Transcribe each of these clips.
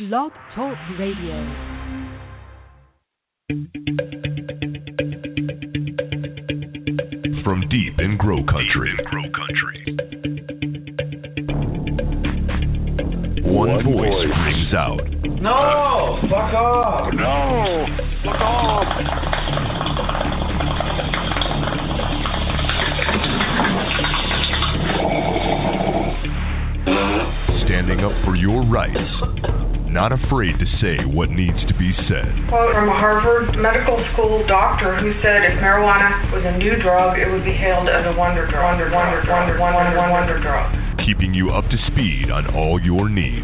Blog Talk Radio. From deep in Grow Country. In Grow Country. One, voice rings out. No! Fuck off! No! Fuck off! Standing up for your rights. Not afraid to say what needs to be said. quote from a Harvard Medical School doctor who said if marijuana was a new drug, it would be hailed as a wonder drug. Wonder, wonder, wonder, wonder, wonder, wonder drug. Keeping you up to speed on all your needs.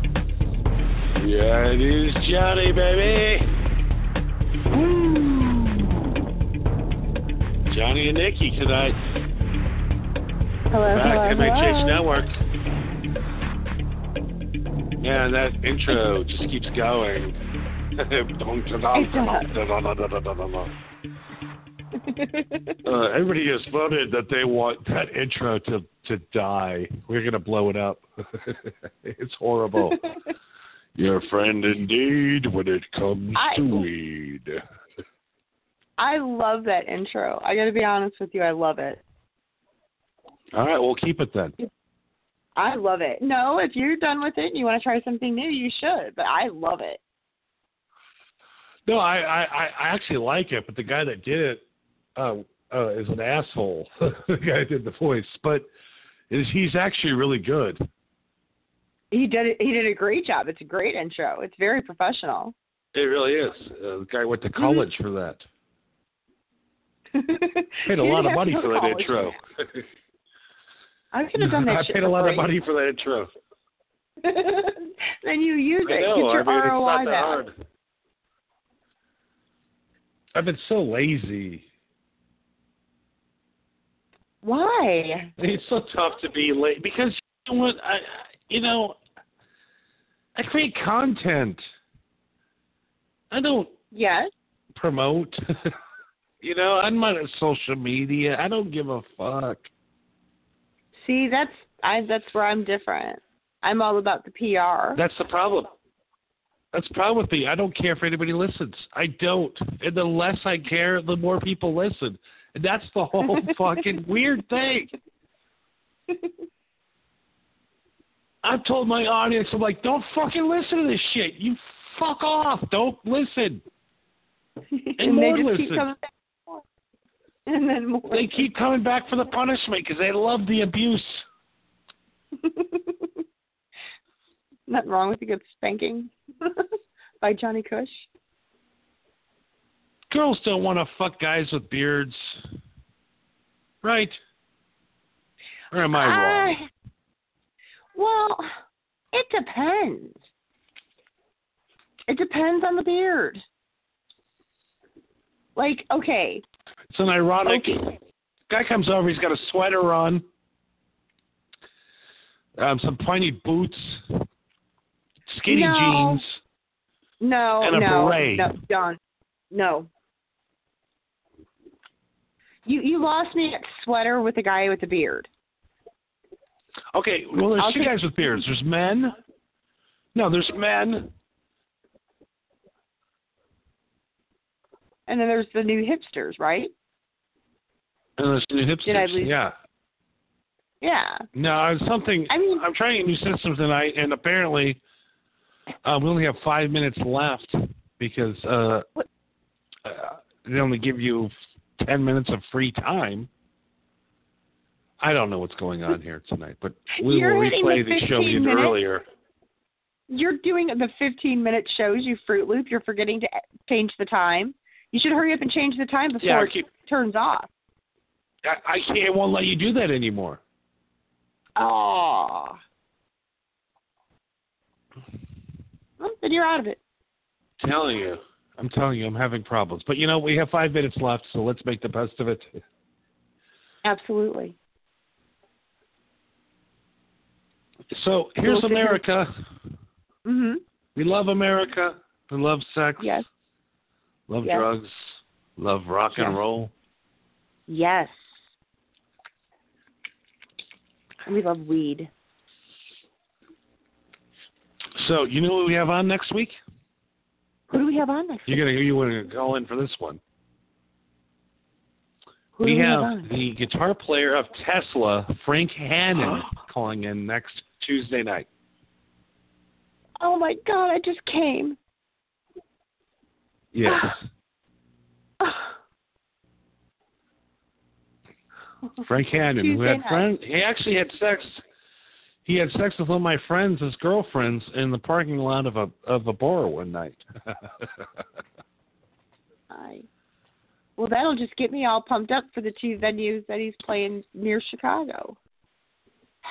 Yeah, it is Johnny, baby. Woo. Johnny and Nikki tonight. Hello, Back hello, MHH hello. Network. Man, that intro just keeps going. uh, everybody has voted that they want that intro to, to die. We're going to blow it up. it's horrible. Your friend indeed when it comes I- to weed. I love that intro. I got to be honest with you, I love it. All right, we'll keep it then. I love it. No, if you're done with it and you want to try something new, you should. But I love it. No, I, I, I I actually like it, but the guy that did it uh, uh, is an asshole. the guy that did the voice, but is he's actually really good. He did. He did a great job. It's a great intro. It's very professional. It really is. Uh, the guy went to college for that. Paid a lot of money for that intro. I could have done that I paid a lot of money for that intro. then you use it. know. Get your I mean, it's ROI not that back. hard. I've been so lazy. Why? It's so tough to be late because you know what I, you know, I create content. I don't Yes. promote. you know, I'm not on social media. I don't give a fuck. See, that's I. That's where I'm different. I'm all about the PR. That's the problem. That's the problem with me. I don't care if anybody listens. I don't. And the less I care, the more people listen. And that's the whole fucking weird thing. I've told my audience, I'm like, don't fucking listen to this shit. You fuck off. Don't listen. and more they just keep listen. coming back. for more. And then more. They keep coming back for the punishment because they love the abuse. Nothing wrong with a good spanking by Johnny Cush. Girls don't want to fuck guys with beards. Right? Or am I wrong? Well, it depends. It depends on the beard. Like, okay, It's an ironic. Okay. Guy comes over. He's got a sweater on, um, some pointy boots, skinny No. jeans. no, And a no, beret. no, John, no. You you lost me at sweater with a guy with a beard. Okay, well, there's I'll two take- guys with beards. There's men. No, there's men. And then there's the new hipsters, right? And there's new hipsters. Did I lose- Yeah. Yeah. No, it's something. I mean- I'm trying a new system tonight, and apparently, uh, we only have five minutes left because uh, uh, they only give you ten minutes of free time. I don't know what's going on here tonight, but we You're will replay the the show we 15 did earlier. You're doing the 15 minute shows, you Fruit Loop. You're forgetting to change the time. You should hurry up and change the time before Yeah, I it turns off. I, I can't. Won't let you do that anymore. Oh. Well, then you're out of it. telling you. I'm telling you, I'm having problems. But you know, we have five minutes left, so let's make the best of it. Absolutely. So here's America. Mhm. We love America. We love sex. Yes. Love Yes. drugs. Love rock and roll. Yes. And we love weed. So you know what we have on next week? Who do we have on next? You're gonna hear you want to call in for this one? Who we do we have the guitar player of Tesla, Frank Hannon, calling in next Tuesday night. Oh my God! I just came. Yes. Frank Hannon, who had night. friend, he actually had sex. He had sex with one of my friends, his girlfriends, in the parking lot of a of a bar one night. I. Well, that'll just get me all pumped up for the two venues that he's playing near Chicago.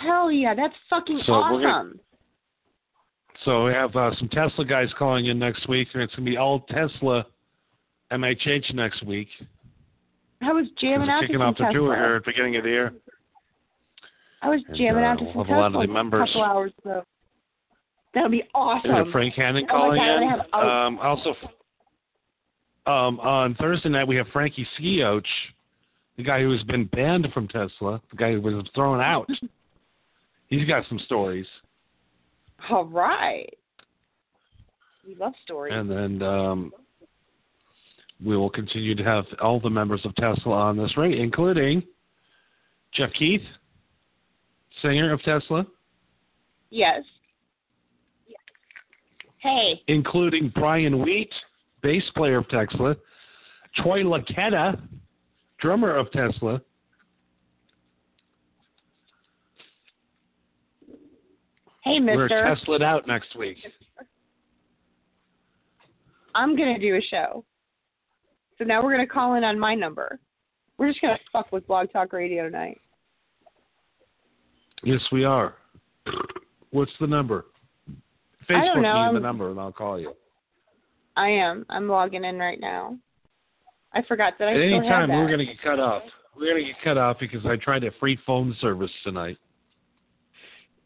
Hell yeah, that's fucking So we're gonna- awesome. so we have uh, some Tesla guys calling in next week, and it's gonna be all Tesla MHH next week. I was jamming out to kicking some off the Tesla. tour here at the beginning of the year. I was And, jamming uh, out to we'll some have a lot of Tesla the members. a couple hours ago. That'll be awesome. And Frank Hannon Oh calling God, in. have- oh. Um, also, um, on Thursday night we have Frankie Skeoch, the guy who has been banned from Tesla, the guy who was thrown out. He's got some stories. All right. We love stories. And then um, we will continue to have all the members of Tesla on this ring, including Jeff Keith, singer of Tesla, yes. Hey. including Brian Wheat, bass player of Tesla, Troy Luccketta, drummer of Tesla, Hey, We're mister. Tesla'd out next week. I'm going to do a show. So now we're going to call in on my number. We're just going to fuck with Blog Talk Radio tonight. Yes, we are. What's the number? I Facebook don't know, me the number and I'll call you. I am. I'm logging in right now. I forgot that I At still any have time, we're going to get cut off. We're going to get cut off because I tried a free phone service tonight.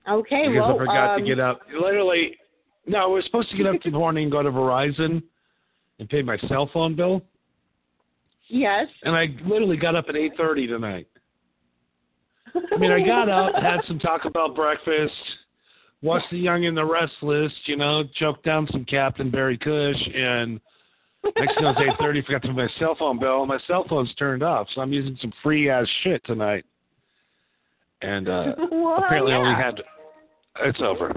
Okay, because well, I forgot um, to get up. Literally, no, we're supposed to get up this morning and go to Verizon and pay my cell phone bill. Yes. And I literally got up at 8.30 tonight. I mean, I got up, had some Taco Bell breakfast, watched The Young and the Restless, you know, choked down some Captain Barry Kush, and next thing it was 8.30, forgot to pay my cell phone bill. My cell phone's turned off, so I'm using some free-ass shit tonight. And uh, Well, apparently yeah. only had... It's over.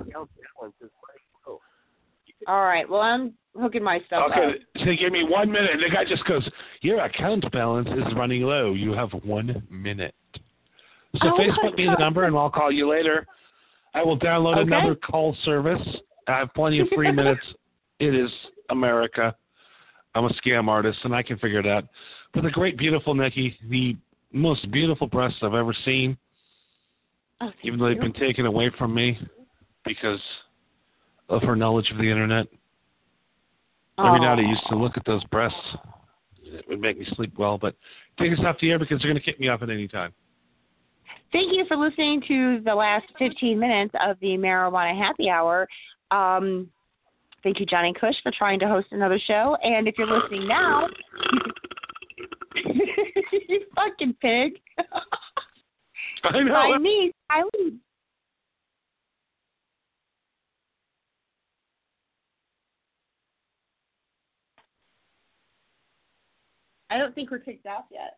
All right. Well, I'm hooking my stuff Okay, up. Okay. So give me one minute. And the guy just goes, Your account balance is running low. You have one minute. So Oh, Facebook me the number and I'll call you later. I will download Okay. another call service. I have plenty of free minutes. It is America. I'm a scam artist and I can figure it out. But the great, beautiful Nikki, the most beautiful breasts I've ever seen, Oh, even though they've you. been taken away from me because of her knowledge of the internet. Every night I used to look at those breasts. It would make me sleep well, but take us off the air because they're going to kick me off at any time. Thank you for listening to the last 15 minutes of the Marijuana Happy Hour. Um, thank you, Johnny Cush, for trying to host another show. And if you're listening now, you fucking pig. I know. By me, I lead. I don't think we're kicked off yet.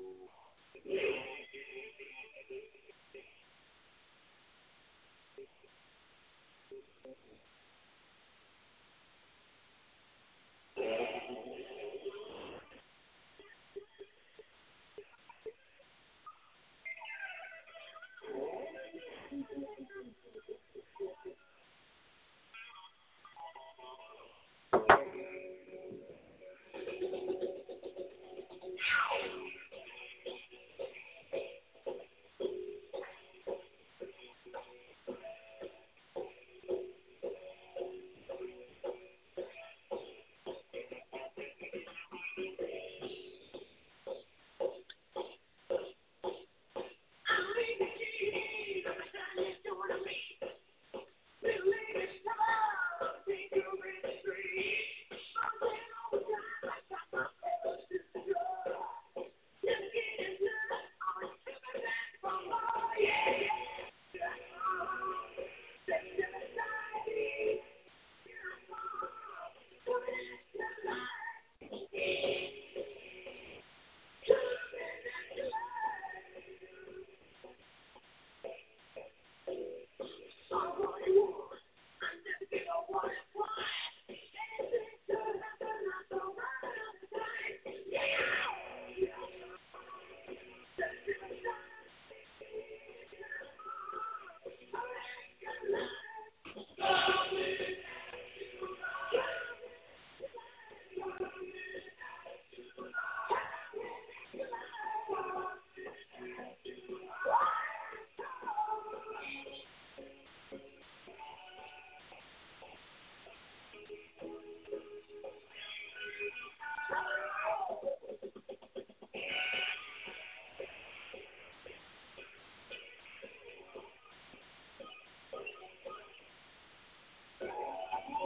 Lady,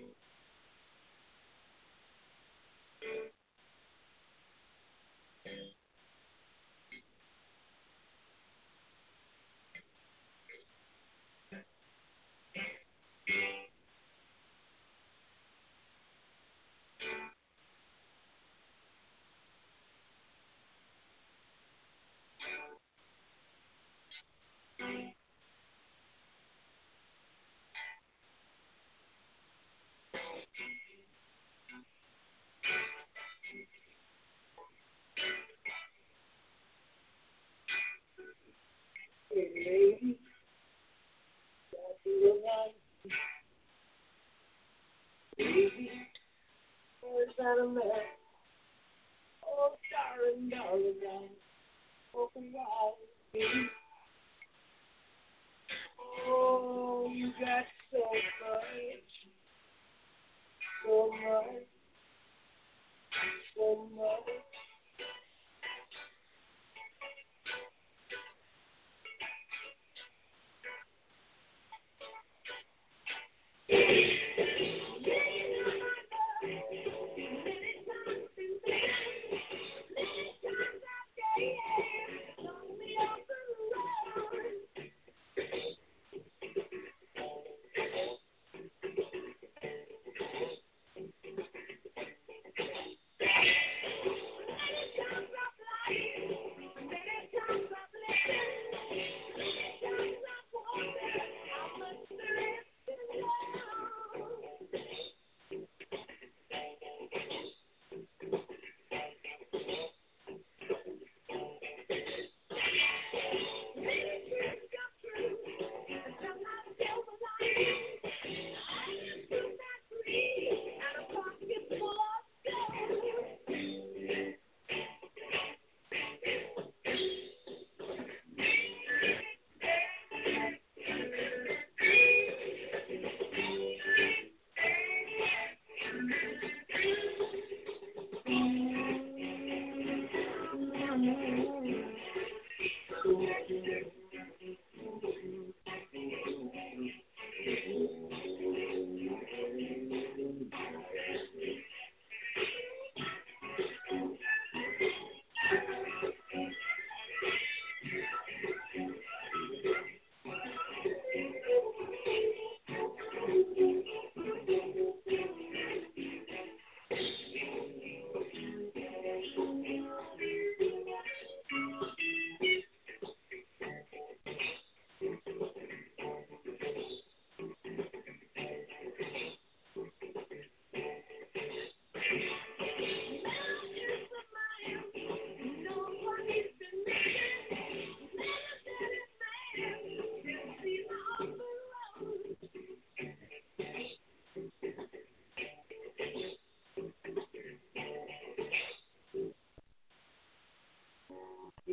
machines. That a man? Oh, darling, darling, darling, open wide. Oh, you got so much, so much, so much.